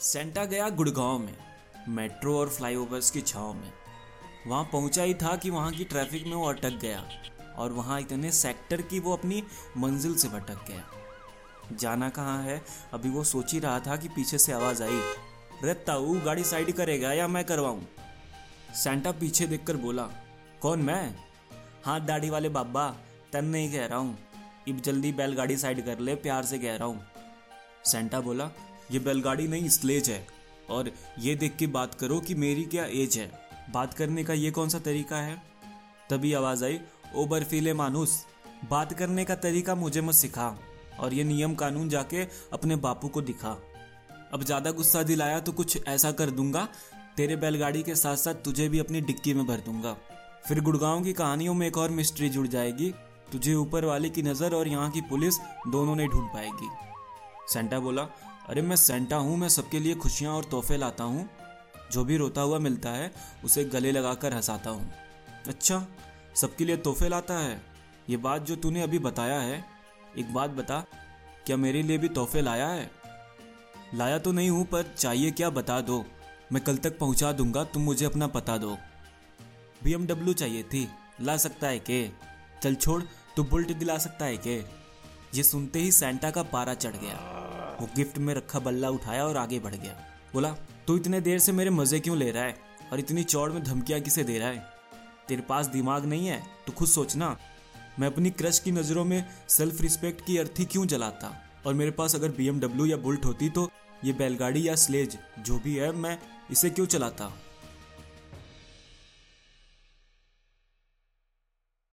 Santa गया गुड़गांव में, metro और फ्लाईओवर्स की छाव में। वहाँ पहुँचा ही था कि वहाँ की ट्रैफ़िक में वो अटक गया और वहाँ इतने सेक्टर की वो अपनी मंजिल से भटक गया। जाना कहाँ है? अभी वो सोच ही रहा था कि पीछे से आवाज़ आई रे ताऊ, गाड़ी साइड करेगा या मैं करवाऊँ? सेंटा पीछे देखकर बोला, कौन, मैं? हाँ दाढ़ी वाले बाबा, तन नहीं कह रहा हूँ। अब जल्दी बैलगाड़ी साइड कर ले, प्यार से कह रहा हूँ। सेंटा बोला ये बैलगाड़ी नहीं, स्लेज है। और ये देख के बात करो कि मेरी क्या एज है। बात करने का ये कौन सा तरीका है? तभी आवाज़ आई, ओ बर्फीले मानुस, बात करने का तरीका मुझे मत सिखा। और ये नियम कानून जाके अपने बापू को दिखा। अब ज़्यादा गुस्सा दिलाया तो कुछ ऐसा कर दूँगा। तेरे बैलगाड़ी के साथ साथ तुझे भी अपनी डिक्की में भर दूँगा। फिर गुड़गांव की कहानियों में एक और मिस्ट्री जुड़ जाएगी। तुझे ऊपर वाले की नज़र और यहाँ की पुलिस दोनों नहीं ढूंढ पाएगी। सेंटा बोला अरे मैं सेंटा हूँ, मैं सबके लिए खुशियाँ और तोहफे लाता हूँ। जो भी रोता हुआ मिलता है, उसे गले लगाकर हंसाता हूँ। अच्छा सबके लिए तोहफे लाता है? ये बात जो तूने अभी बताया है, एक बात बता, क्या मेरे लिए भी तोहफे लाया है? लाया तो नहीं हूँ, पर चाहिए क्या बता दो। मैं कल तक पहुँचा दूँगा, तुम मुझे अपना पता दो। बी चाहिए थी, ला सकता है के? चल छोड़, तू बुल्ट दिला सकता है के? ये सुनते ही सेंटा का पारा चढ़ गया। वो गिफ्ट में रखा बल्ला उठाया और आगे बढ़ गया। बोला, तू इतने देर से मेरे मज़े क्यों ले रहा है? और इतनी चौड़ में धमकियाँ किसे दे रहा है? तेरे पास दिमाग नहीं है तो खुद सोचना मैं अपनी क्रश की नज़रों में सेल्फ रिस्पेक्ट की अर्थी क्यों जलाता? और मेरे पास अगर बीएमडब्ल्यू या बुलट होती तो ये बैलगाड़ी या स्लेज जो भी है, मैं इसे क्यों चलाता?